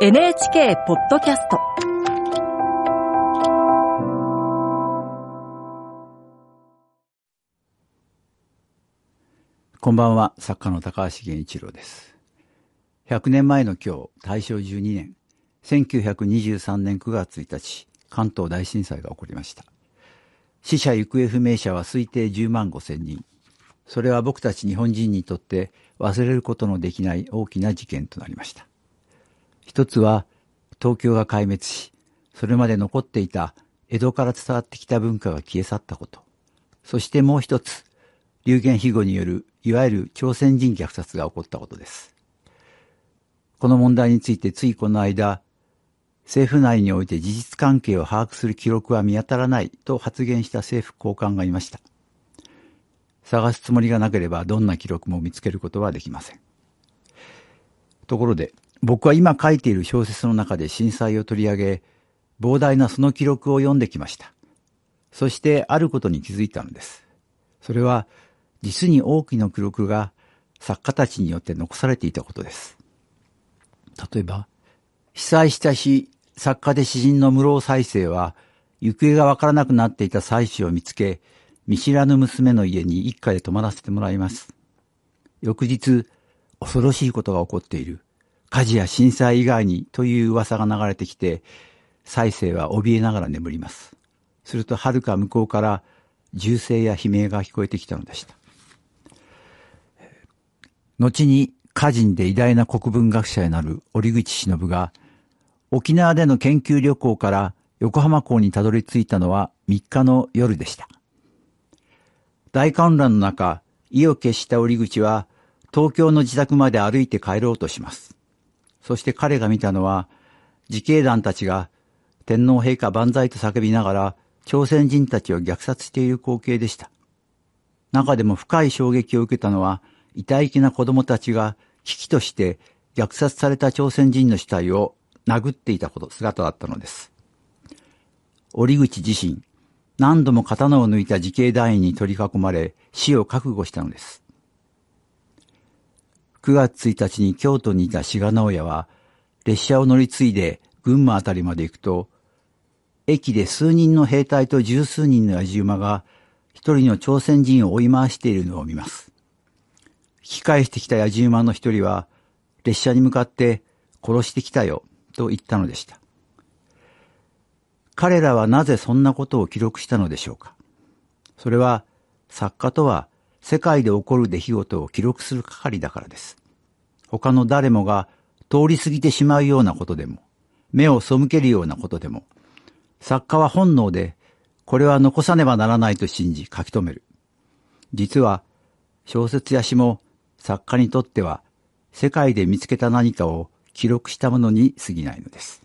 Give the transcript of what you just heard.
NHK ポッドキャストこんばんは、作家の高橋源一郎です。100年前の今日、大正12年、1923年9月1日、関東大震災が起こりました。死者行方不明者は推定10万5千人。それは僕たち日本人にとって忘れることのできない大きな事件となりました。一つは、東京が壊滅し、それまで残っていた江戸から伝わってきた文化が消え去ったこと。そしてもう一つ、流言飛語によるいわゆる朝鮮人虐殺が起こったことです。この問題についてついこの間、政府内において事実関係を把握する記録は見当たらないと発言した政府高官がいました。探すつもりがなければどんな記録も見つけることはできません。ところで、僕は今書いている小説の中で震災を取り上げ、膨大なその記録を読んできました。そしてあることに気づいたのです。それは、実に多くの記録が作家たちによって残されていたことです。例えば、被災した日、作家で詩人の室尾再生は、行方がわからなくなっていた妻子を見つけ、見知らぬ娘の家に一家で泊まらせてもらいます。翌日、恐ろしいことが起こっている。火事や震災以外にという噂が流れてきて、再生は怯えながら眠ります。すると、遥か向こうから銃声や悲鳴が聞こえてきたのでした。後に歌人で偉大な国文学者になる折口忍が、沖縄での研究旅行から横浜港にたどり着いたのは3日の夜でした。大混乱の中、意を決した折口は東京の自宅まで歩いて帰ろうとします。そして彼が見たのは自警団たちが天皇陛下万歳と叫びながら朝鮮人たちを虐殺している光景でした。中でも深い衝撃を受けたのは痛い気な子供たちが危機として虐殺された朝鮮人の死体を殴っていたこと、姿だったのです。折口自身、何度も刀を抜いた自警団員に取り囲まれ、死を覚悟したのです。9月1日に京都にいた志賀直哉は、列車を乗り継いで群馬あたりまで行くと、駅で数人の兵隊と十数人の野じ馬が、一人の朝鮮人を追い回しているのを見ます。引き返してきた野じ馬の一人は、列車に向かって、殺してきたよ、と言ったのでした。彼らはなぜそんなことを記録したのでしょうかそれは、作家とは世界で起こる出来事を記録する係だからです。他の誰もが通り過ぎてしまうようなことでも、目を背けるようなことでも、作家は本能で、これは残さねばならないと信じ書き留める。実は、小説や詩も作家にとっては世界で見つけた何かを記録したものに過ぎないのです。